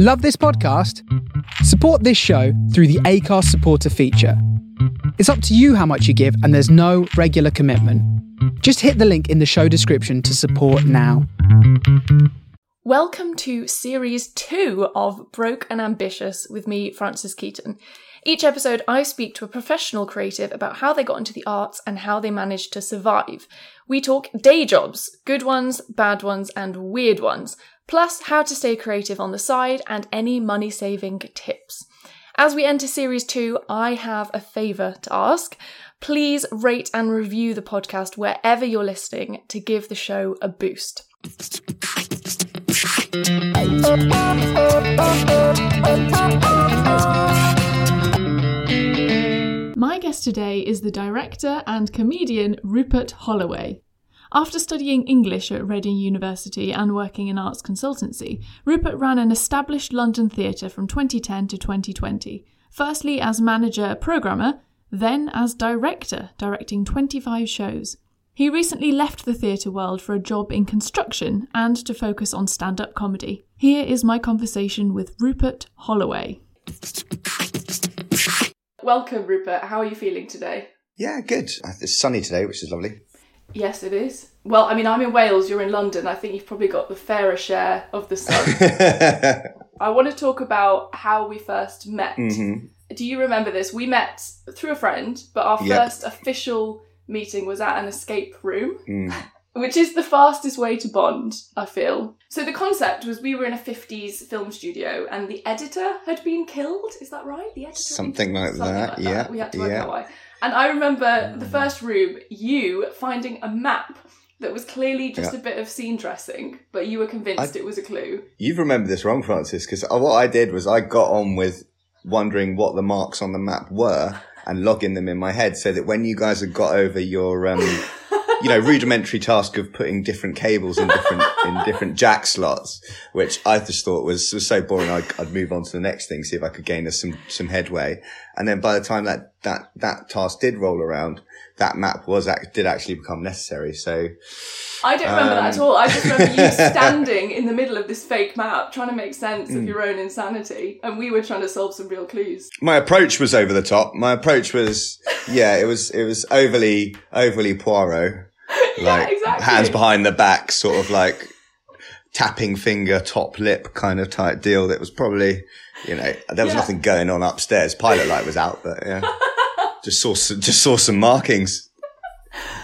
Love this podcast? Support this show through the Acast supporter feature. It's up to you how much you give, and there's no regular commitment. Just hit the link in the show description to support now. Welcome to series two of Broke and Ambitious with me, Frances Keaton. Each episode, I speak to a professional creative about how they got into the arts and how they managed to survive. We talk day jobs, good ones, bad ones, and weird ones, plus how to stay creative on the side and any money saving tips. As we enter series two, I have a favour to ask. Please rate and review the podcast wherever you're listening to give the show a boost. My guest today is the director and comedian Rupert Holloway. After studying English at Reading University and working in arts consultancy, Rupert ran an established London theatre from 2010 to 2020, firstly as manager programmer, then as director, directing 25 shows. He recently left the theatre world for a job in construction and to focus on stand up comedy. Here is my conversation with Rupert Holloway. Welcome, Rupert. How are you feeling today? Yeah, good. Uh, It's sunny today, which is lovely. Yes, it is. Well, I mean, I'm in Wales, you're in London. I think you've probably got the fairer share of the sun. I want to talk about how we first met. Mhm. Do you remember this? We met through a friend, but our Yep. first official meeting was at an escape room, Mm. which is the fastest way to bond, I feel. So the concept was we were in a 50s film studio and the editor had been killed. Is that right? The editor? had been Something killed? like that, yeah, We had to work yeah. out why. And I remember the first room, you finding a map that was clearly just Yeah. a bit of scene dressing, but you were convinced it was a clue. You've remembered this wrong, Frances, because what I did was I got on with wondering what the marks on the map were and logging them in my head so that when you guys had got over your, um, you know, rudimentary task of putting different cables in different, in different jack slots, which I just thought was, was so boring. I'd, I'd move on to the next thing, see if I could gain us some, some headway. And then by the time that, that, that task did roll around, that map was, did actually become necessary. So, I don't remember that at Um, all. I just remember you standing in the middle of this fake map trying to make sense Hmm. of your own insanity, and we were trying to solve some real clues. my approach was over the top. My approach was, yeah, it was, it was overly, overly Poirot. Like exactly. hands behind the back, sort of like tapping finger, top lip kind of type deal. That was probably, you know, there was Yeah. nothing going on upstairs. Pilot light was out, but yeah, just saw, some, just saw some markings,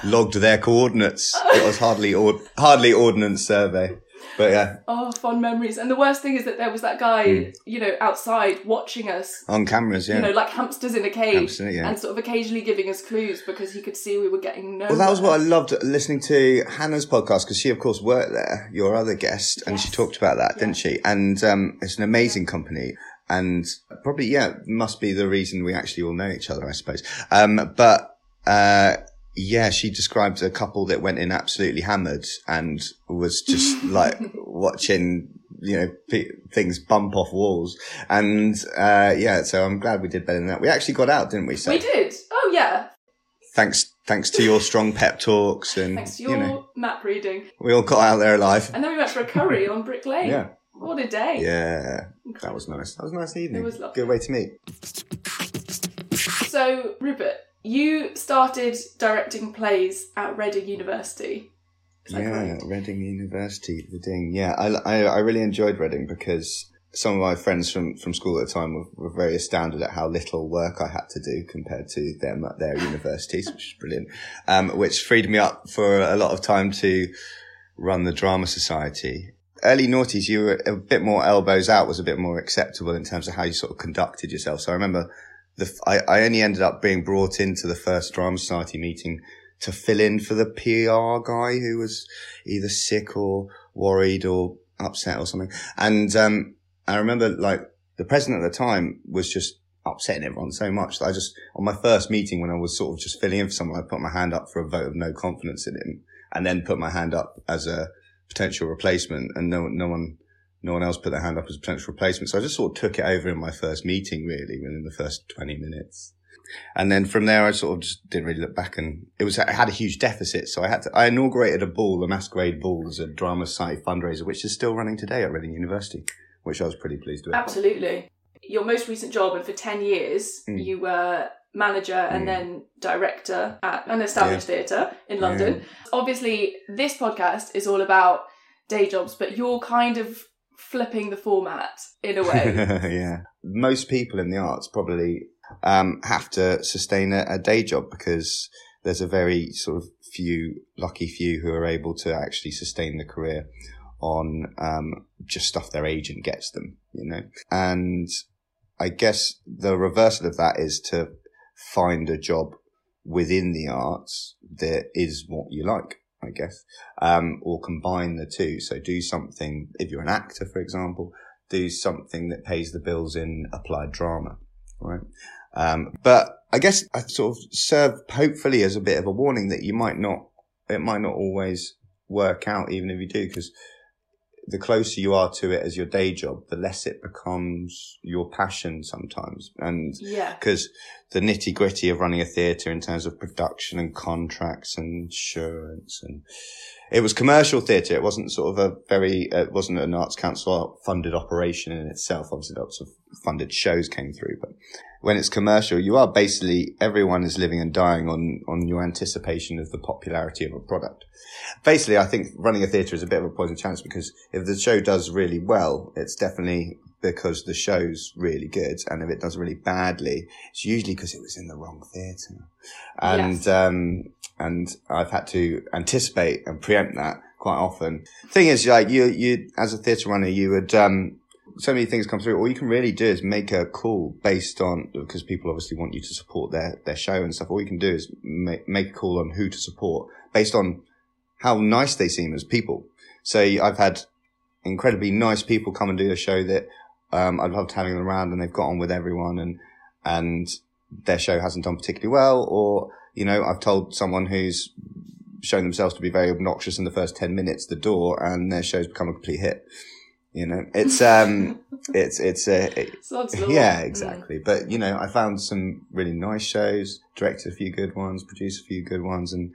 logged their coordinates. It was hardly, ord- hardly ordnance survey, but yeah, Oh, fond memories. And the worst thing is that there was that guy, Hmm. you know, outside watching us, on cameras, yeah. you know, like hamsters in a cage, Absolutely, yeah. and sort of occasionally giving us clues because he could see we were getting nowhere. Well, that was what I loved listening to Hannah's podcast because she, of course, worked there, your other guest, and she talked about that, didn't she? And um, it's an amazing company. And probably, yeah, must be the reason we actually all know each other, I suppose. Um, but, uh, yeah, she described a couple that went in absolutely hammered and was just like watching, you know, p- things bump off walls. And, uh, yeah, so I'm glad we did better than that. We actually got out, didn't we? So We did. Oh, yeah. thanks, thanks to your strong pep talks and, Thanks to you your know, map reading. we all got out there alive. And then we went for a curry on Brick Lane. Yeah. What a day. Yeah. That was nice. That was a nice evening. It was lovely. Good way to meet. So, Rupert, you started directing plays at Reading University. Yeah, correct? Reading University, the ding. Yeah, I, I, I really enjoyed Reading because some of my friends from, from school at the time were, were very astounded at how little work I had to do compared to them at their universities, which is brilliant. Um, which freed me up for a lot of time to run the drama society. Early noughties, you were a bit more elbows out was a bit more acceptable in terms of how you sort of conducted yourself. So I remember the, I, I only ended up being brought into the first drama society meeting to fill in for the PR guy who was either sick or worried or upset or something. And, um, I remember like the president at the time was just upsetting everyone so much that I just, on my first meeting when I was sort of just filling in for someone, I put my hand up for a vote of no confidence in him and then put my hand up as a potential replacement and no, no one, no one else put their hand up as a potential replacement. So I just sort of took it over in my first meeting really within the first 20 minutes. And then from there, I sort of just didn't really look back and it was, I had a huge deficit. So I had to, I inaugurated a ball, the Masquerade Ball as a drama society fundraiser, which is still running today at Reading University, which I was pretty pleased with. Absolutely. Your most recent job, and for 10 years, Mm. you were manager and Mm. then director at an established theatre in London. Obviously, this podcast is all about day jobs, but you're kind of flipping the format in a way. yeah. Most people in the arts probably um, have to sustain a, a day job because there's a very sort of few, lucky few who are able to actually sustain the career on um, just stuff their agent gets them, you know? And I guess the reversal of that is to find a job within the arts that is what you like. I guess, um, or combine the two. So do something, if you're an actor, for example, do something that pays the bills in applied drama, right? Um, but I guess I sort of serve hopefully as a bit of a warning that you might not, it might not always work out, even if you do, because the closer you are to it as your day job, the less it becomes your passion sometimes. And yeah. because the nitty gritty of running a theatre in terms of production and contracts and insurance and it was commercial theatre. It wasn't sort of a very, it wasn't an arts council funded operation in itself. Obviously lots of funded shows came through, but when it's commercial, you are basically, everyone is living and dying on, on your anticipation of the popularity of a product. Basically, I think running a theatre is a bit of a poison chance because if the show does really well, it's definitely because the show's really good. And if it does really badly, it's usually because it was in the wrong theatre. And, Yes. um, and I've had to anticipate and preempt that quite often. Thing is, like you, you, as a theatre runner, you would, um, so many things come through. All you can really do is make a call based on, because people obviously want you to support their, their show and stuff. All you can do is make, make a call on who to support based on how nice they seem as people. So I've had incredibly nice people come and do a show that, um, I loved having them around and they've got on with everyone and, and their show hasn't done particularly well or, you know, I've told someone who's shown themselves to be very obnoxious in the first 10 minutes the door and their show's become a complete hit. You know, it's, um, it's, it's a, it- yeah, Mm. exactly. But, you know, I found some really nice shows, directed a few good ones, produced a few good ones and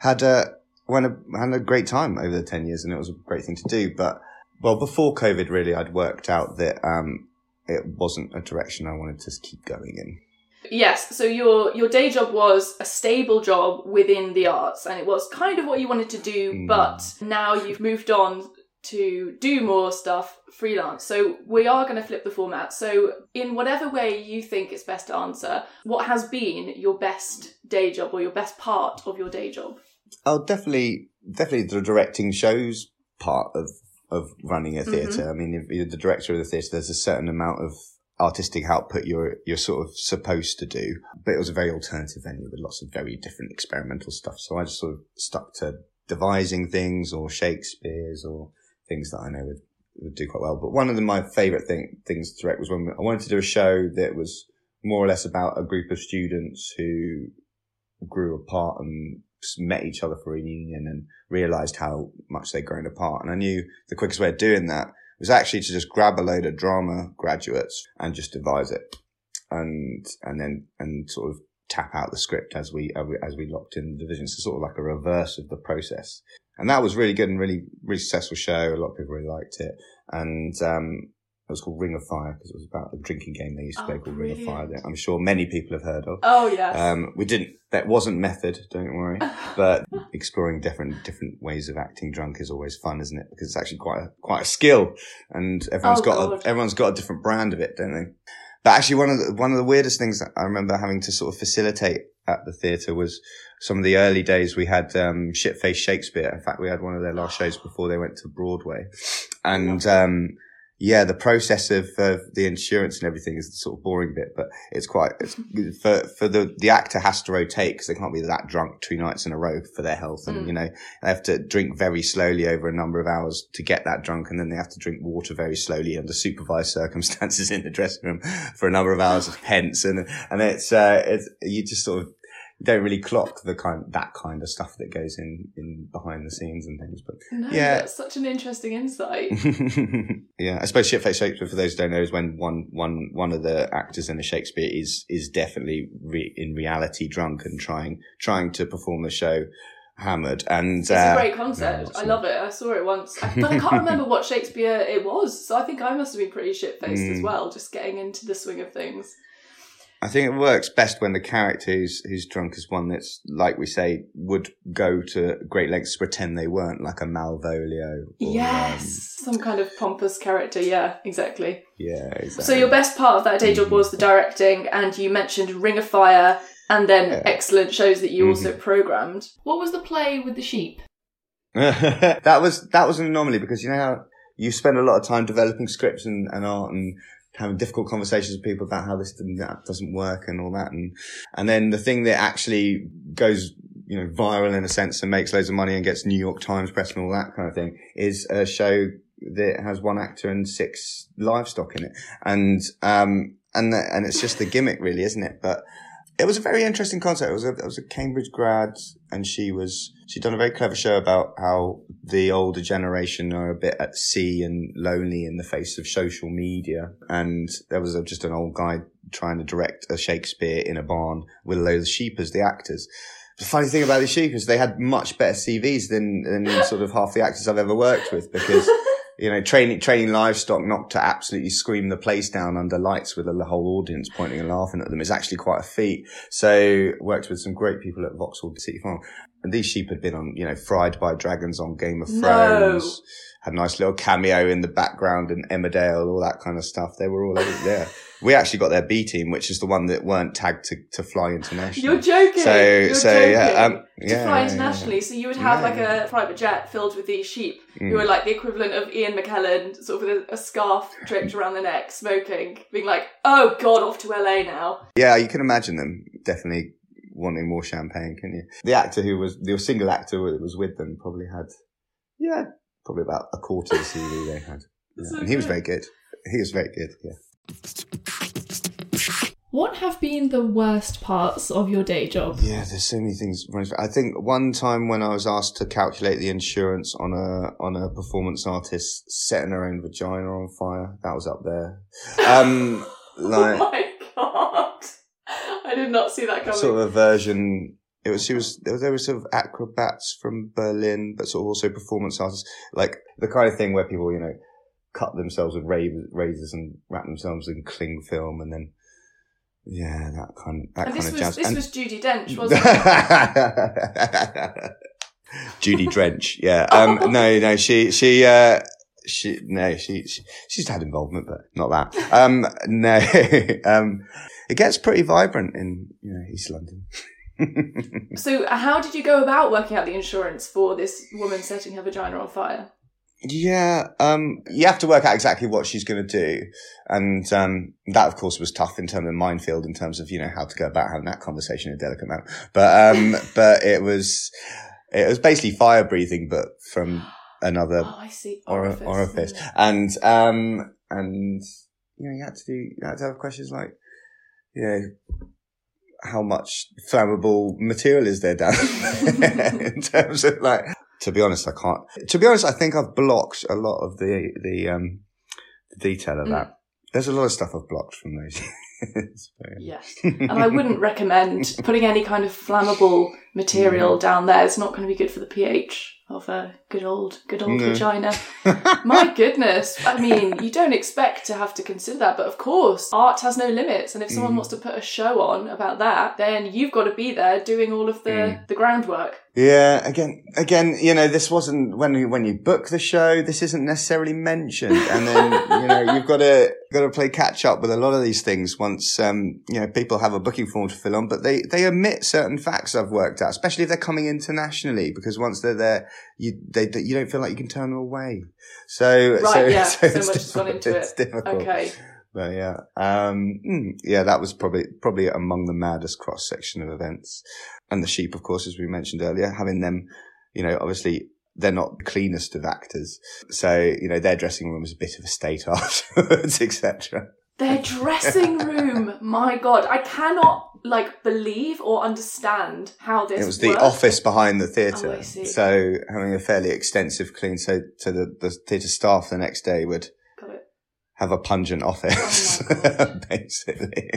had a, went a, had a great time over the 10 years and it was a great thing to do. But, well, before COVID, really, I'd worked out that, um, it wasn't a direction I wanted to keep going in. Yes, so your your day job was a stable job within the arts, and it was kind of what you wanted to do, Mm. but now you've moved on to do more stuff freelance. So we are going to flip the format. So in whatever way you think it's best to answer, what has been your best day job or your best part of your day job? Oh, definitely, definitely the directing shows part of of running a theater I mean, if you're the director of the theatre, there's a certain amount of artistic output you're you're sort of supposed to do. But it was a very alternative venue with lots of very different experimental stuff. So I just sort of stuck to devising things or Shakespeare's or things that I know would, would do quite well. But one of the, my favourite thing, things to direct was when I wanted to do a show that was more or less about a group of students who grew apart and met each other for a reunion and realized how much they'd grown apart. And I knew the quickest way of doing that was actually to just grab a load of drama graduates and just devise it and, and then, and sort of tap out the script as we, as we- locked in the division. So sort of like a reverse of the process. And that was really good and really, really successful show. A lot of people really liked it. And, um, it was called Ring of Fire because it was about a drinking game they used to Oh, play called Ring of Fire brilliant. that I'm sure many people have heard of. Oh yes. Um, we didn't. That wasn't method. Don't worry. But exploring different different ways of acting drunk is always fun, isn't it? Because it's actually quite a quite a skill, and everyone's Oh, got God. a, everyone's got a different brand of it, don't they? But actually, one of the one of the weirdest things that I remember having to sort of facilitate at the theatre was some of the early days we had um, shit face Shakespeare. In fact, we had one of their last shows before they went to Broadway, and um, yeah, the process of, of the insurance and everything is the sort of boring bit, but it's quite it's for for the the actor has to rotate because they can't be that drunk two nights in a row for their health, and Mm. you know they have to drink very slowly over a number of hours to get that drunk, and then they have to drink water very slowly under supervised circumstances in the dressing room for a number of hours hence, and and it's uh it's you just sort of don't really clock the kind that kind of stuff that goes in in behind the scenes and things, but no, yeah. that's such an interesting insight. yeah, I suppose shitface Shakespeare, for those who don't know, is when one one one of the actors in a Shakespeare is is definitely re- in reality drunk and trying trying to perform the show hammered. And It's uh, a great concept. yeah, I love it. I saw it once, but I can't remember what Shakespeare it was. So I think I must have been pretty shit faced as Mm. well, just getting into the swing of things. I think it works best when the character who's, who's drunk is one that's, like we say, would go to great lengths to pretend they weren't, like a Malvolio. or, yes, some kind of pompous character. Yeah, exactly. um, yeah, exactly. So your best part of that day job was the directing, and you mentioned Ring of Fire, and then Yeah. excellent shows that you Mhm. also programmed. What was the play with the sheep? that was that was an anomaly because you know how you spend a lot of time developing scripts and, and art and having difficult conversations with people about how this and that doesn't work and all that. And and then the thing that actually goes you know viral in a sense and makes loads of money and gets New York Times press and all that kind of thing is a show that has one actor and six livestock in it. And um and the, and it's just the gimmick really isn't it? But it was a very interesting concept. It was a, it was a Cambridge grad, and she was she'd done a very clever show about how the older generation are a bit at sea and lonely in the face of social media. And there was a, just an old guy trying to direct a Shakespeare in a barn with a load of sheep as the actors. The funny thing about these sheep is they had much better CVs than, than sort of half the actors I've ever worked with because you know, training training livestock not to absolutely scream the place down under lights with the whole audience pointing and laughing at them is actually quite a feat. So worked with some great people at Vauxhall City Farm. And these sheep had been on, you know, Fried by Dragons on Game of No. Thrones. Had a nice little cameo in the background in Emmerdale, all that kind of stuff. They were all over there. We actually got their B team, which is the one that weren't tagged to, to fly internationally. You're joking. So- You're so, joking. yeah, um, to yeah, fly yeah, internationally, so you would have Yeah, like yeah. a private jet filled with these sheep who Mm. are like the equivalent of Ian McKellen, sort of with a, a scarf draped around the neck, smoking, being like, "Oh God, off to LA now." Yeah, you can imagine them definitely wanting more champagne, can you? The actor who was the single actor that was with them probably had, yeah, probably about a quarter of the CV they had, Yeah. So and he was very good. He was very good. Yeah. What have been the worst parts of your day job? Yeah, there's so many things. I think one time when I was asked to calculate the insurance on a on a performance artist setting her own vagina on fire, that was up there. Um, like oh my God, I did not see that coming. sort of a version. It was she was there, there were sort of acrobats from Berlin, but sort of also performance artists, like the kind of thing where people you know cut themselves with razors and wrap themselves in cling film, and then yeah, that kind of that and kind this of was jazz. this And- was Judi Dench, wasn't it? Judy Drench, yeah. Um, no, no, she, she, uh, she, no, she, she, she's had involvement, but not that. Um, no, um, it gets pretty vibrant in, you know, East London. So, how did you go about working out the insurance for this woman setting her vagina on fire? Yeah, um, you have to work out exactly what she's going to do. And, um, that of course was tough in terms of minefield, in terms of, you know, how to go about having that conversation in a delicate manner. But, um, but it was, it was basically fire breathing, but from another Oh, I see. Orifice. orifice. And um and you know, you had to do you had to have questions like, you know, how much flammable material is there down there in terms of like to be honest, I can't to be honest, I think I've blocked a lot of the the um the detail of Mm. that. There's a lot of stuff I've blocked from those. Yes. And I wouldn't recommend putting any kind of flammable material down there. It's not going to be good for the pH of a good old, good old No. vagina. My goodness. I mean, you don't expect to have to consider that, but of course, art has no limits. And if someone Mm. wants to put a show on about that, then you've got to be there doing all of the, Mm. the groundwork. Yeah, again, again, you know, this wasn't when you when you book the show. This isn't necessarily mentioned, and then you know you've got to got to play catch up with a lot of these things once um, you know people have a booking form to fill on, but they they omit certain facts I've worked out, especially if they're coming internationally, because once they're there, you they you don't feel like you can turn them away. So Right, so, yeah, so so much has gone into It's it. difficult. Okay. But yeah, um, mm, yeah, that was probably probably among the maddest cross section of events, and the sheep, of course, as we mentioned earlier, having them, you know, obviously they're not the cleanest of actors, so you know their dressing room is a bit of a state afterwards, etc. Their dressing room, my god, I cannot like believe or understand how this It was the works. office behind the Oh, theatre, see. so having a fairly extensive clean, so so the the theatre staff the next day would have a pungent oh, office, Oh basically.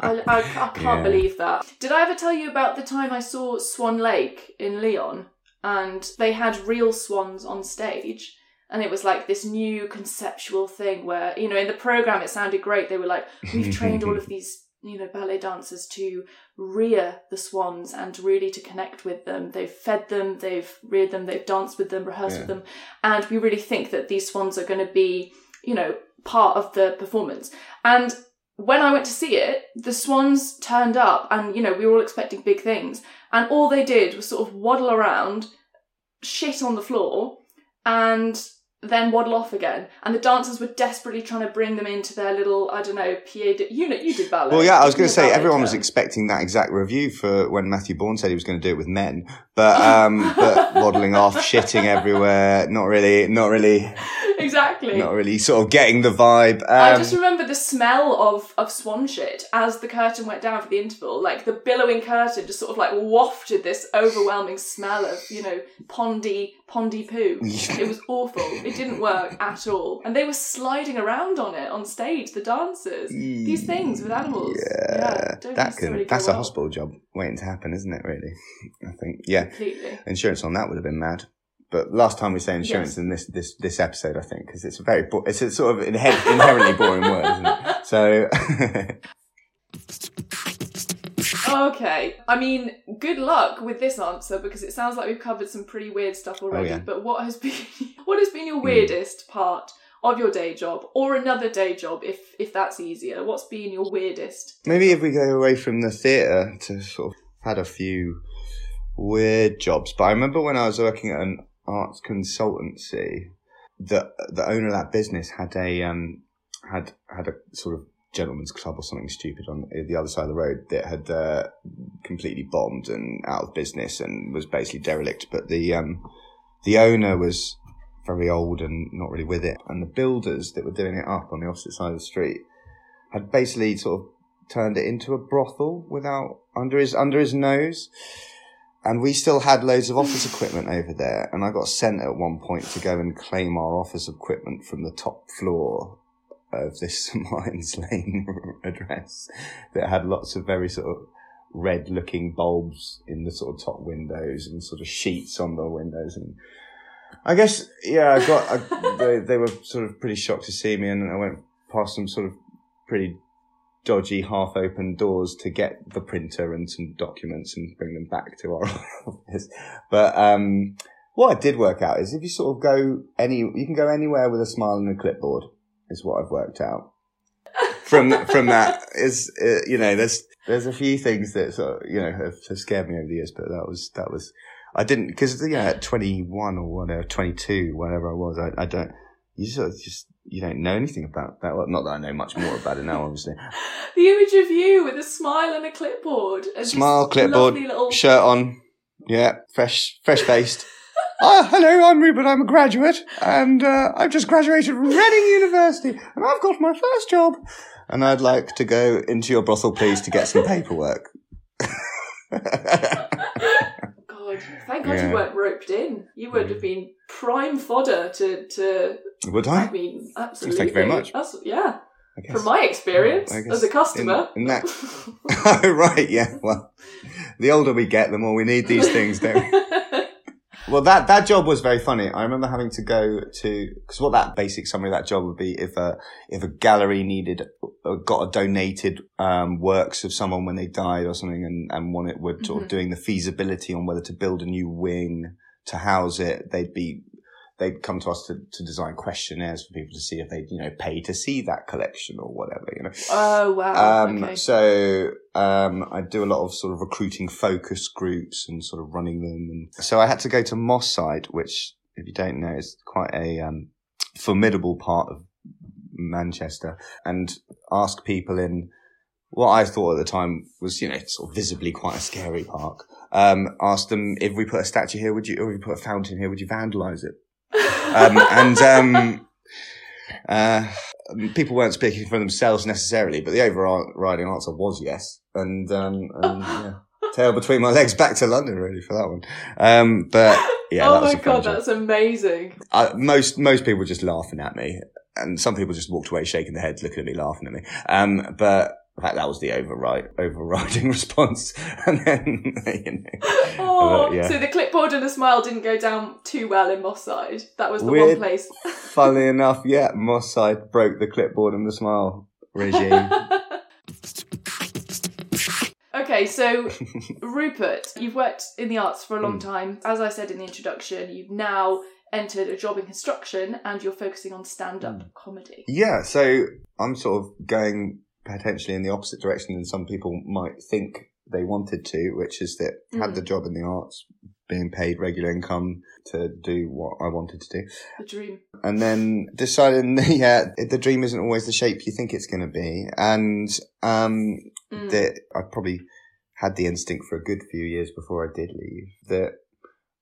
I, I, I can't Yeah. believe that. Did I ever tell you about the time I saw Swan Lake in Lyon? and they had real swans on stage. And it was like this new conceptual thing where, you know, in the program it sounded great. They were like, we've trained all of these, you know, ballet dancers to rear the swans and really to connect with them. They've fed them, they've reared them, they've danced with them, rehearsed with them. And we really think that these swans are going to be, you know, part of the performance. And when I went to see it, the swans turned up and, you know, we were all expecting big things. And all they did was sort of waddle around, shit on the floor, and then waddle off again. And the dancers were desperately trying to bring them into their little, I don't know, pas. de... You know, you did ballet. Well, yeah, I was going to say everyone was expecting that exact review for when Matthew Bourne said he was going to do it with men, but um, but waddling off, shitting everywhere, not really, not really, exactly. not really, sort of getting the vibe. Um, I just remember the smell of, of swan shit as the curtain went down for the interval. Like the billowing curtain just sort of like wafted this overwhelming smell of, you know, pondy, pondy poo. it was awful. It didn't work at all. And they were sliding around on it on stage, the dancers. These things with animals. Yeah. don't that go that's a well. hospital job waiting to happen, isn't it? Really, I think. Yeah, Completely. insurance on that would have been mad. But last time we say insurance Yes. in this this this episode, I think, because it's a very bo- it's a sort of inhe- inherently boring word, isn't it? So Okay. I mean, good luck with this answer because it sounds like we've covered some pretty weird stuff oh, already. yeah. But what has been what has been your weirdest hmm. part of your day job or another day job if if that's easier? What's been your weirdest? maybe if we go away from the theatre to sort of had a few weird jobs. But I remember when I was working at an arts consultancy, the the owner of that business had a um had had a sort of gentleman's club or something stupid on the other side of the road that had uh, completely bombed and out of business and was basically derelict. But the um the owner was very old and not really with it, and the builders that were doing it up on the opposite side of the street had basically sort of turned it into a brothel without under his under his nose. And we still had loads of office equipment over there. And I got sent at one point to go and claim our office equipment from the top floor of this St Martin's Lane address that had lots of very sort of red looking bulbs in the sort of top windows and sort of sheets on the windows. And I guess, yeah, I got, I, they, they were sort of pretty shocked to see me and I went past some sort of pretty dodgy half open doors to get the printer and some documents and bring them back to our office. But um what I did work out is if you sort of go any you can go anywhere with a smile and a clipboard is what I've worked out. From from that is uh, you know there's there's a few things that sort of, you know have, have scared me over the years but that was that was I didn't because yeah, at 21 or whatever 22 whatever I was I, I don't you sort of just you don't know anything about that. Well, not that I know much more about it now, obviously. The image of you with a smile and a clipboard. And Smile, clipboard, little shirt on. Yeah, fresh, fresh faced. Ah, hello, I'm Ruben. I'm a graduate, and uh, I've just graduated from Reading University, and I've got my first job. And I'd like to go into your brothel, please, to get some paperwork. Thank God Yeah. you weren't roped in. You would have been prime fodder to to. Would I I? mean, absolutely. Thank you very much. That's, yeah, from my experience as a customer. In, in that, oh, right, yeah. Well, the older we get, the more we need these things, don't we? Well, that, that job was very funny. I remember having to go to, because what that basic summary of that job would be if a, if a gallery needed, uh, got a donated, um, works of someone when they died or something and, and wanted, were sort Mhm. of doing the feasibility on whether to build a new wing to house it, they'd be, they'd come to us to, to design questionnaires for people to see if they'd, you know, pay to see that collection or whatever, you know. oh wow. Um, okay. So um, I do a lot of sort of recruiting focus groups and sort of running them. And so I had to go to Moss Side, which, if you don't know, is quite a um, formidable part of Manchester, and ask people in what I thought at the time was, you know, sort of visibly quite a scary park. Um, ask them if we put a statue here, would you, or if we put a fountain here, would you vandalise it? Um, and um, uh, people weren't speaking for themselves necessarily, but the overriding answer was yes. And, um, and yeah, tail between my legs back to London really for that one. Um, but yeah, oh my god, that's amazing. I, most most people were just laughing at me, and some people just walked away shaking their heads, looking at me, laughing at me. Um, but In fact, that was the override, overriding response. and then, you know, Oh, but, yeah. so the clipboard and the smile didn't go down too well in Moss Side. That was the Weird. one place. funnily enough, yeah, Moss side broke the clipboard and the smile regime. Okay, so Rupert, you've worked in the arts for a long time. As I said in the introduction, you've now entered a job in construction and you're focusing on stand up Hmm. comedy. yeah, so I'm sort of going potentially in the opposite direction than some people might think they wanted to, which is that had Mm. the job in the arts, being paid regular income to do what I wanted to do. The dream. and then deciding yeah the dream isn't always the shape you think it's going to be and um Mm. that i probably had the instinct for a good few years before i did leave that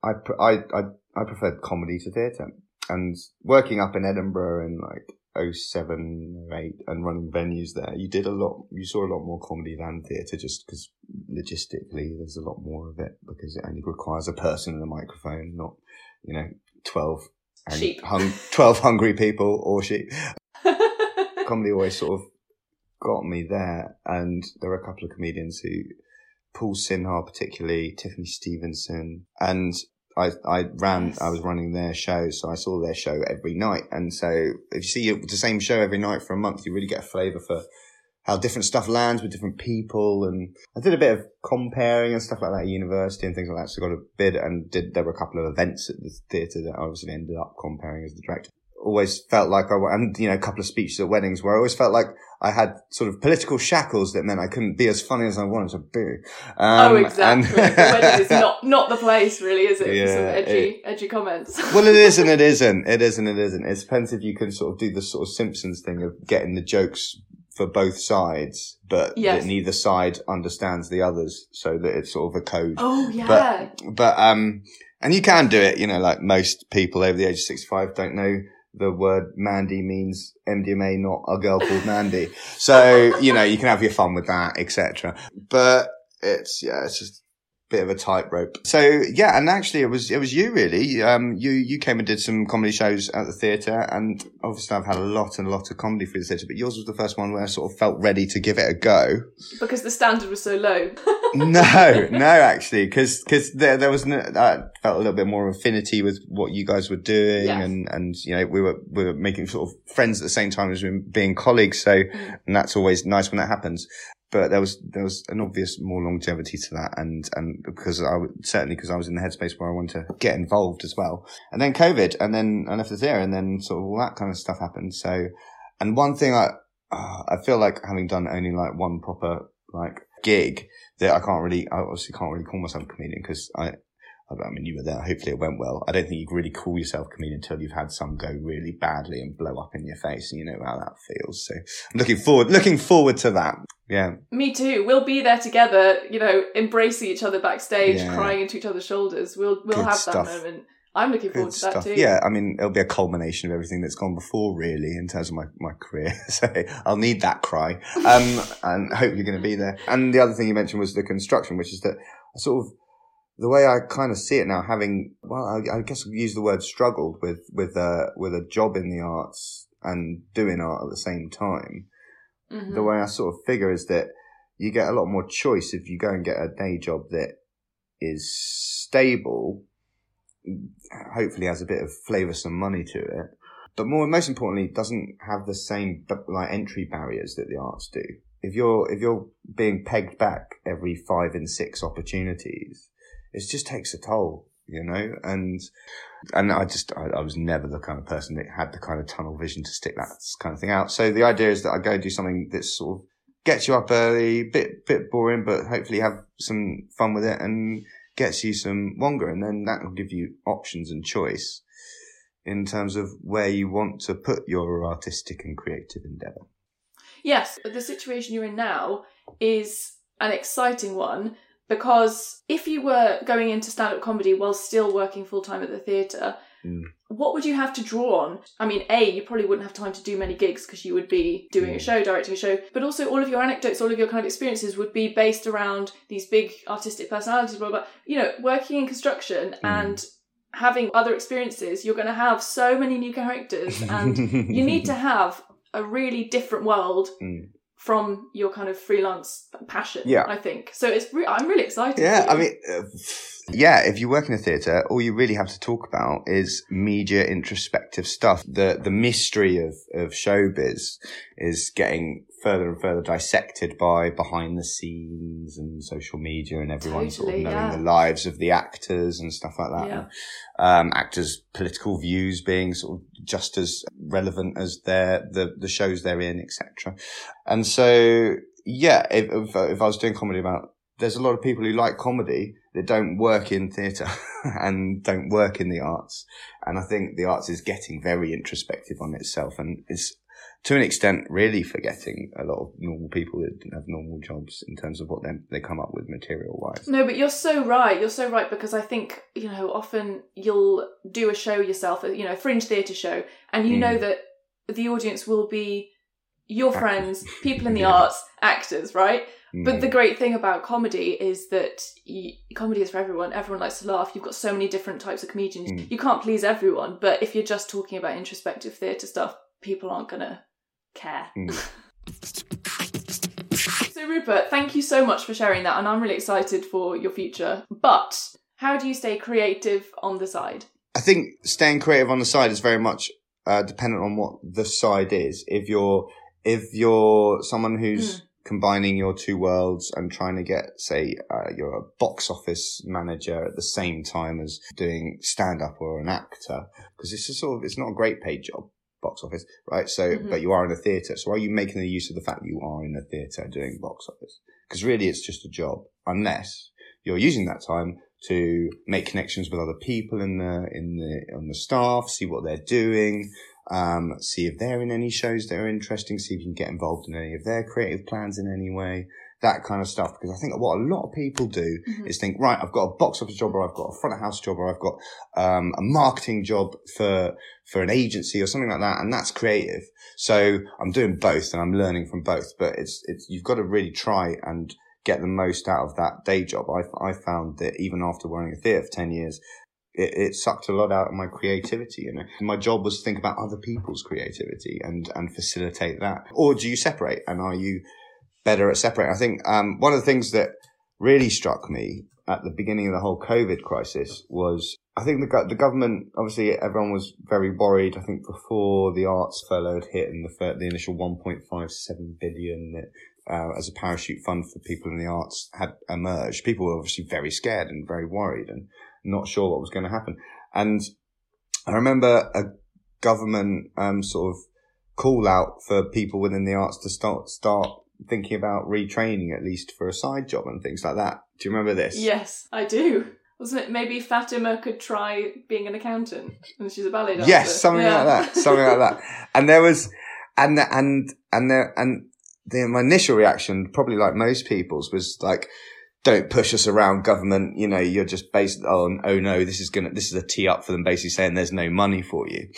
i pr- i i, I preferred comedy to theatre and working up in edinburgh in like 07 08 and running venues there you did a lot you saw a lot more comedy than theatre just because logistically there's a lot more of it because it only requires a person and a microphone not you know 12 ang- Sheep. hung, 12 hungry people or sheep. Comedy always sort of got me there. And there were a couple of comedians who, Paul Sinha particularly, Tiffany Stevenson, and I, I ran, Yes. I was running their show, so I saw their show every night. And so if you see the same show every night for a month, you really get a flavour for how different stuff lands with different people. And I did a bit of comparing and stuff like that at university and things like that. So I got a bid and did, there were a couple of events at the theatre that I obviously ended up comparing as the director. Always felt like I, and you know, a couple of speeches at weddings where I always felt like I had sort of political shackles that meant I couldn't be as funny as I wanted to be. Um, oh, exactly. and- the wedding is not, not the place, really, is it? for some Yeah, edgy, edgy comments. well, it is and it isn't. It is and it isn't. It depends if you can sort of do the sort of Simpsons thing of getting the jokes for both sides, but Yes. that neither side understands the others, so that it's sort of a code. oh, yeah. But but um, and you can do it. You know, like most people over the age of sixty-five don't know the word Mandy means MDMA, not a girl called Mandy. So you know, you can have your fun with that, etc. But it's yeah, it's just a bit of a tightrope. So yeah, and actually, it was it was you really. Um, you you came and did some comedy shows at the theatre, and obviously I've had a lot and a lot of comedy through the theatre, but yours was the first one where I sort of felt ready to give it a go. because the standard was so low. no, no, actually, because because there there was no, I felt a little bit more affinity with what you guys were doing, Yes. and and you know we were we were making sort of friends at the same time as we were being colleagues. So, Mm. and that's always nice when that happens. But there was there was an obvious more longevity to that, and and because I certainly because I was in the headspace where I wanted to get involved as well. And then COVID, and then I left the theatre, and then sort of all that kind of stuff happened. So, and one thing I uh, I feel like having done only like one proper like gig I can't really, I obviously can't really call myself a comedian because I, I mean, you were there. Hopefully it went well. I don't think you can really call yourself a comedian until you've had some go really badly and blow up in your face and you know how that feels. So I'm looking forward, looking forward to that. Yeah. Me too. We'll be there together, you know, embracing each other backstage, Yeah. crying into each other's shoulders. We'll we'll Good have stuff. that moment. I'm looking forward Good to that stuff. too. Yeah. I mean, it'll be a culmination of everything that's gone before really in terms of my, my career. So I'll need that cry. Um, and hope you're going to be there. And the other thing you mentioned was the construction, which is that sort of the way I kind of see it now, having, well, I, I guess I'll use the word struggled with, with, uh, with a job in the arts and doing art at the same time. Mhm. The way I sort of figure is that you get a lot more choice if you go and get a day job that is stable, hopefully has a bit of flavoursome money to it, but more, most importantly, doesn't have the same like entry barriers that the arts do. If you're, if you're being pegged back every five and six opportunities, it just takes a toll, you know, and, and I just, I, I was never the kind of person that had the kind of tunnel vision to stick that kind of thing out. So the idea is that I go do something that's sort of gets you up early, bit, bit boring, but hopefully have some fun with it and gets you some Wonga, And then that will give you options and choice in terms of where you want to put your artistic and creative endeavor. Yes, the situation you're in now is an exciting one because if you were going into stand up comedy while still working full time at the theatre, Mm. what would you have to draw on? I mean, A, you probably wouldn't have time to do many gigs because you would be doing a Mm. show, directing a show, but also all of your anecdotes, all of your kind of experiences would be based around these big artistic personalities, blah, blah, blah. You know, working in construction Mm. and having other experiences, you're going to have so many new characters and you need to have a really different world Mm. from your kind of freelance passion. Yeah. I think so. It's re- I'm really excited. Yeah, I mean, uh, yeah. If you work in a theatre, all you really have to talk about is media introspective stuff. The the mystery of of showbiz is getting further and further dissected by behind the scenes and social media and everyone sort of knowing yeah. the lives of the actors and stuff like that. Yeah. Um, actors' political views being sort of just as relevant as their the the shows they're in, etc. And so, yeah, if, if if I was doing comedy about there's a lot of people who like comedy that don't work in theatre and don't work in the arts. And I think the arts is getting very introspective on itself and is to an extent really forgetting a lot of normal people that have normal jobs in terms of what they, they come up with material wise. No, but you're so right. You're so right because I think you know often you'll do a show yourself, you know, a fringe theatre show, and you Mm. know that the audience will be your friends, people in the Yeah. arts, actors, right? But Mm. the great thing about comedy is that y comedy is for everyone. Everyone likes to laugh. You've got so many different types of comedians. Mm. You can't please everyone. But if you're just talking about introspective theatre stuff, people aren't gonna care. Mm. So Rupert, thank you so much for sharing that, and I'm really excited for your future. But how do you stay creative on the side? I think staying creative on the side is very much uh, dependent on what the side is. If you're if you're someone who's combining your two worlds and trying to get, say, uh, you're a box office manager at the same time as doing stand up or an actor, because it's a sort of it's not a great paid job. Box office, right? So, Mhm. but you are in a theatre. So, are you making the use of the fact that you are in a theatre doing box office? Because really, it's just a job, unless you're using that time to make connections with other people in the in the on the staff, see what they're doing, um, see if they're in any shows that are interesting, see if you can get involved in any of their creative plans in any way, that kind of stuff. Because I think what a lot of people do Mhm. is think, right, I've got a box office job, or I've got a front of house job, or I've got um, a marketing job for for an agency or something like that, and that's creative. So I'm doing both, and I'm learning from both. But it's it's you've got to really try and get the most out of that day job. I, I found that even after running a theatre for 10 years, it, it sucked a lot out of my creativity. You know, my job was to think about other people's creativity and, and facilitate that. Or do you separate? And are you better at separating? I think, um, one of the things that really struck me at the beginning of the whole COVID crisis was I think the, the government, obviously everyone was very worried. I think before the arts furlough had hit and the, the initial 1.57 billion that uh, as a parachute fund for people in the arts had emerged. People were obviously very scared and very worried and not sure what was going to happen. And I remember a government um, sort of call out for people within the arts to start start thinking about retraining at least for a side job and things like that. Do you remember this? Yes, I do. Wasn't it maybe Fatima could try being an accountant and she's a ballet dancer? Yes, something Yeah. like that. Something like that. And there was, and the, and and there and the my initial reaction, probably like most people's, was like, "Don't push us around, government. You know, you're just based on, oh no, this is gonna, this is a tee up for them, basically saying there's no money for you."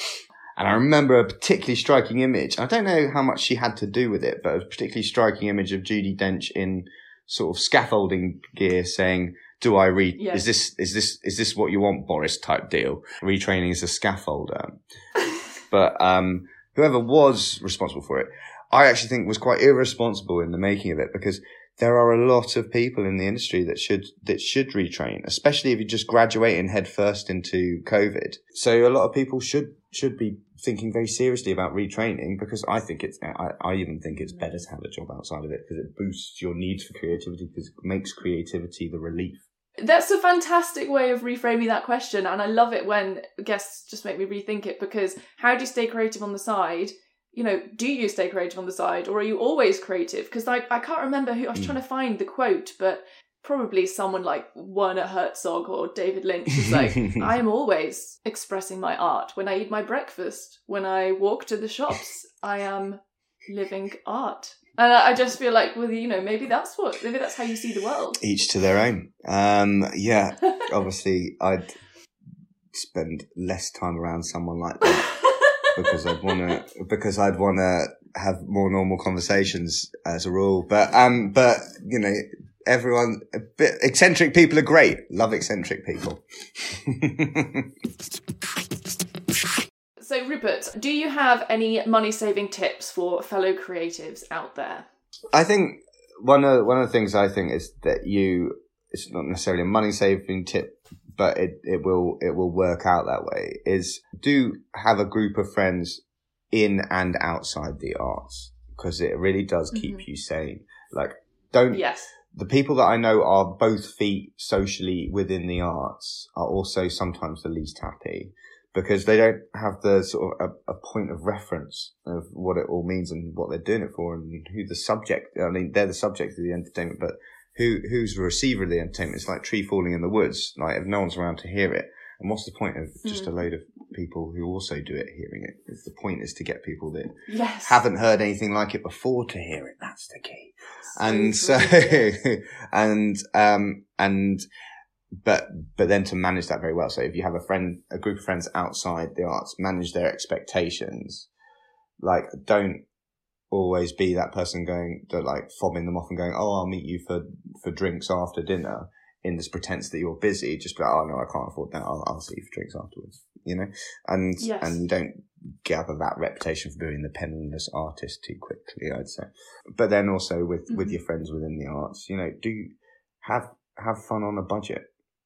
And I remember a particularly striking image. I don't know how much she had to do with it, but a particularly striking image of Judi Dench in sort of scaffolding gear saying, do I read, Yes. is this, is this, is this what you want, Boris type deal? Retraining as a scaffolder. But, um, whoever was responsible for it, I actually think was quite irresponsible in the making of it because there are a lot of people in the industry that should that should retrain, especially if you're just graduating head first into COVID. So a lot of people should should be thinking very seriously about retraining because I think it's I, I even think it's better to have a job outside of it because it boosts your need for creativity because it makes creativity the relief. That's a fantastic way of reframing that question, and I love it when guests just make me rethink it because how do you stay creative on the side? You know, do you stay creative on the side, or are you always creative? Because I, I can't remember who I was Mm. trying to find the quote, but probably someone like Werner Herzog or David Lynch is like, I am always expressing my art when I eat my breakfast, when I walk to the shops. I am living art. And I I just feel like, well, you know, maybe that's what, maybe that's how you see the world. Each to their own. Um, yeah, obviously I'd spend less time around someone like that. Because I'd want to because I'd want to have more normal conversations as a rule. But um, but you know, everyone a bit eccentric people are great. Love eccentric people. So, Rupert, do you have any money saving tips for fellow creatives out there? I think one of one of the things I think is that you it's not necessarily a money saving tip, but it, it will it will work out that way. Is do have a group of friends in and outside the arts because it really does keep Mhm. you sane. Like don't Yes. the people that I know are both feet socially within the arts are also sometimes the least happy because they don't have the sort of a, a point of reference of what it all means and what they're doing it for and who the subject. I mean, they're the subject of the entertainment, but who who's the receiver of the entertainment? It's like tree falling in the woods. Like if no one's around to hear it, and what's the point of just Mm. a load of people who also do it hearing it? It's the point is to get people that Yes. haven't heard anything like it before to hear it. That's the key and so true, yes. and um and but but then to manage that very well so if you have a friend a group of friends outside the arts manage their expectations like don't always be that person going that like fobbing them off and going oh i'll meet you for for drinks after dinner in this pretense that you're busy just be like oh no i can't afford that i'll, I'll see you for drinks afterwards you know and Yes. and you don't gather that reputation for being the penniless artist too quickly i'd say but then also with with Mhm. your friends within the arts you know do have have fun on a budget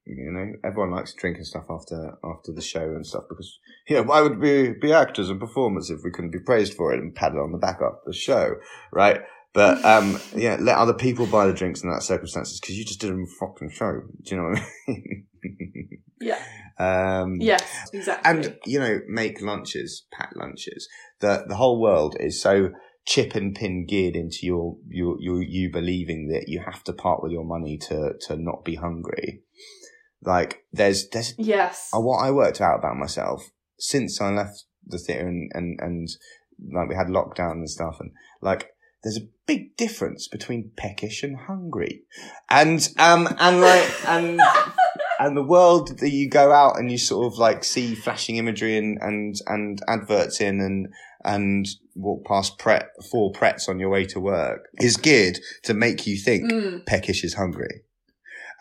you know everyone likes drinking stuff after after the show and stuff because you know why would we be actors and performers if we couldn't be praised for it and patted on the back after the show right but um yeah let other people buy the drinks in that circumstances because you just did a fucking show do you know what i mean Yeah. um Yes. Exactly. and you know make lunches pack lunches the the whole world is so chip and pin geared into your your, your you believing that you have to part with your money to to not be hungry like there's there's yes. uh, what i worked out about myself since i left the theatre and and and like we had lockdown and stuff and like there's a big difference between peckish and hungry and um and like and and the world that you go out and you sort of like see flashing imagery and and and adverts in and and walk past pret four prets on your way to work is geared to make you think Mm. peckish is hungry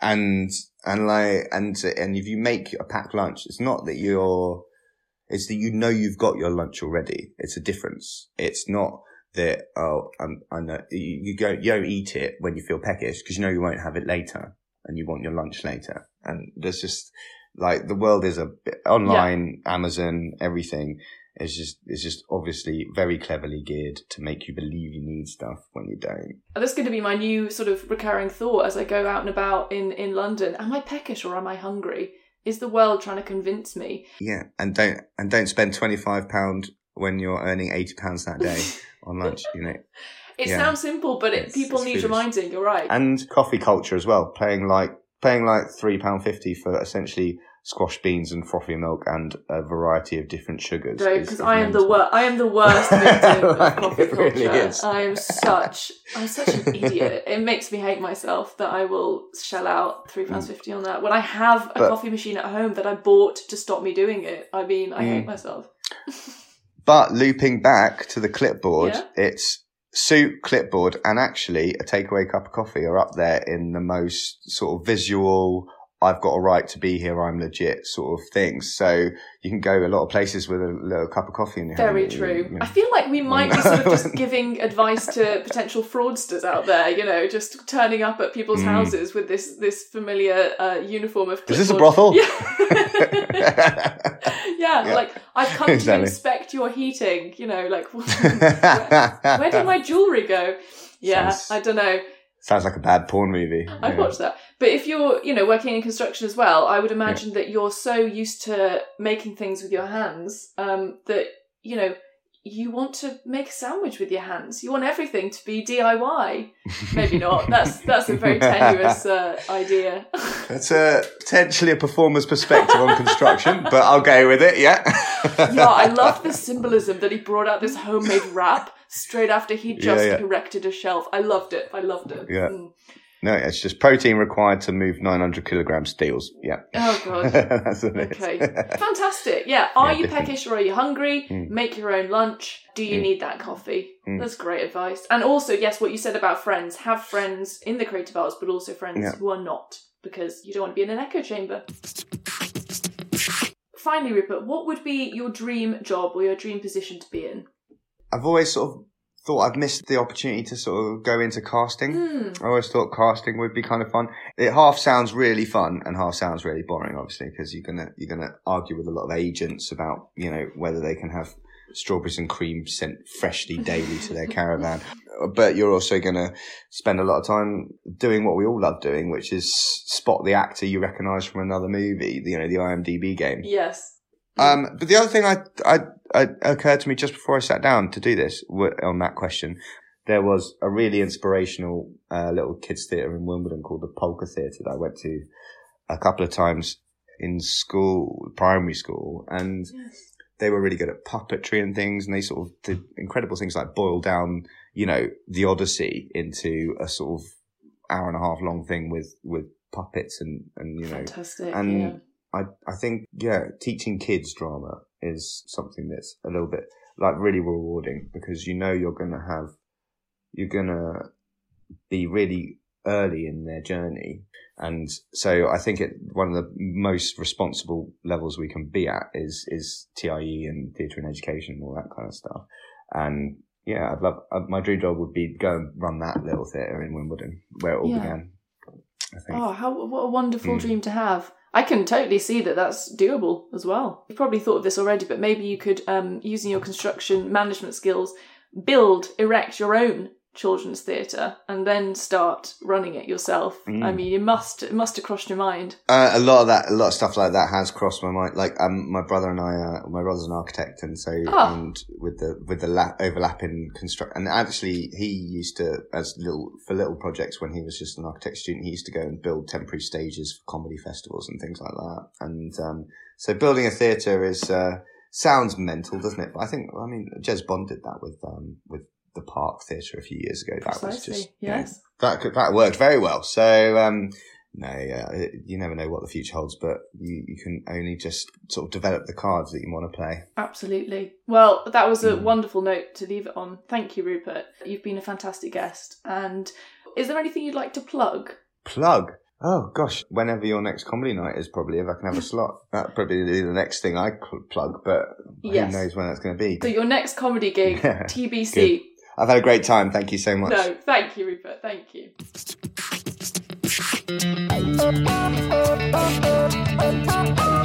and and like and and if you make a packed lunch it's not that you're it's that you know you've got your lunch already. It's a difference. It's not that oh I'm, I know you, you go you don't eat it when you feel peckish because you know you won't have it later and you want your lunch later. And there's just like the world is a bit online amazon everything is just is just obviously very cleverly geared to make you believe you need stuff when you don't And that's going to be my new sort of recurring thought as I go out and about in, in London. Am I peckish or am I hungry? Is the world trying to convince me? Yeah, and don't and don't spend twenty five pound when you're earning eighty pounds that day on lunch. You know, It Yeah. sounds simple, but it, people it's need foolish. reminding. You're right. and coffee culture as well. Paying like paying like three pound fifty for essentially squash beans and frothy milk and a variety of different sugars. because I am the worst. I am the worst victim of coffee it really culture. is. I am such. I'm such an idiot. It makes me hate myself that I will shell out three pounds fifty on that when I have a Mm. But- coffee machine at home that I bought to stop me doing it. I mean, I hate Mm. myself. But looping back to the clipboard, Yeah. it's suit, clipboard, and actually a takeaway cup of coffee are up there in the most sort of visual. I've got a right to be here. I'm legit sort of things. So you can go a lot of places with a little cup of coffee in your hand. Very true. you know. I feel like we might be sort of just giving advice to potential fraudsters out there. You know, just turning up at people's Mm. houses with this this familiar uh, uniform of. Is this a brothel? Yeah. yeah, Yeah. like I've come to Exactly. inspect your heating. You know, like where, where did my jewelry go? Yeah, Sounds- I don't know. Sounds like a bad porn movie. I'd Yeah. watch that. But if you're, you know, working in construction as well, I would imagine that you're so used to making things with your hands um, that you know you want to make a sandwich with your hands. You want everything to be DIY. Maybe not. That's that's a very tenuous uh, idea. That's a potentially a performer's perspective on construction, but I'll go with it. Yeah. yeah, I love the symbolism that he brought out this homemade wrap straight after he just Yeah, yeah. erected a shelf. I loved it. I loved it. Yeah. Mm. No, it's just protein required to move 900 kilogram steels. Yeah. Oh god. That's what. Okay. Fantastic. Yeah. Are Yeah, you definitely. peckish or are you hungry? Mm. Make your own lunch. Do you Mm. need that coffee? Mm. That's great advice. And also, yes, what you said about friends. Have friends in the creative arts, but also friends Yeah. who are not, because you don't want to be in an echo chamber. Finally, Rupert, what would be your dream job or your dream position to be in? I've always sort of thought I've missed the opportunity to sort of go into casting. Hmm. I always thought casting would be kind of fun. It half sounds really fun and half sounds really boring, obviously, because you're gonna you're gonna argue with a lot of agents about you know whether they can have strawberries and cream sent freshly daily to their caravan. But you're also gonna spend a lot of time doing what we all love doing, which is spot the actor you recognise from another movie. You know, the IMDb game. Yes. Um, but the other thing I, I, I occurred to me just before I sat down to do this w- on that question, there was a really inspirational uh, little kids theatre in Wimbledon called the Polka Theatre that I went to a couple of times in school, primary school, and they were really good at puppetry and things, and they sort of did incredible things like boil down, you know, the Odyssey into a sort of hour and a half long thing with with puppets and and you know Fantastic. and yeah. I, I think, yeah, teaching kids drama is something that's a little bit like really rewarding because you know you're going to have, you're going to be really early in their journey. And so I think it, one of the most responsible levels we can be at is, is TIE and theatre and education and all that kind of stuff. And yeah, I'd love, uh, my dream job would be to go and run that little theatre in Wimbledon where it all Yeah. began. I think. Oh, how what a wonderful Mm. dream to have. I can totally see that that's doable as well. You've probably thought of this already, but maybe you could, um, using your construction management skills, build, erect your own children's theatre and then start running it yourself. Mm. I mean, it must it must have crossed your mind. Uh, a lot of that, a lot of stuff like that has crossed my mind. Like, um, my brother and I, uh, my brother's an architect, and so, Ah. and with the with the la- overlapping construct, and actually, he used to, as little for little projects when he was just an architect student, he used to go and build temporary stages for comedy festivals and things like that. And um, so, building a theatre is uh, sounds mental, doesn't it? But I think, I mean, Jez Bond did that with um with the Park Theatre a few years ago. That was Precisely. just you know, that could, that worked very well. So um, no, yeah, you never know what the future holds, but you, you can only just sort of develop the cards that you want to play. Absolutely. Well, that was a Mm. wonderful note to leave it on. Thank you, Rupert. You've been a fantastic guest. And is there anything you'd like to plug? Plug. Oh gosh, whenever your next comedy night is, probably if I can have a slot, that'd probably be the next thing I plug. But Yes. who knows when that's going to be? So your next comedy gig, TBC. I've had a great time. Thank you so much. No, thank you, Rupert. Thank you. Thank you.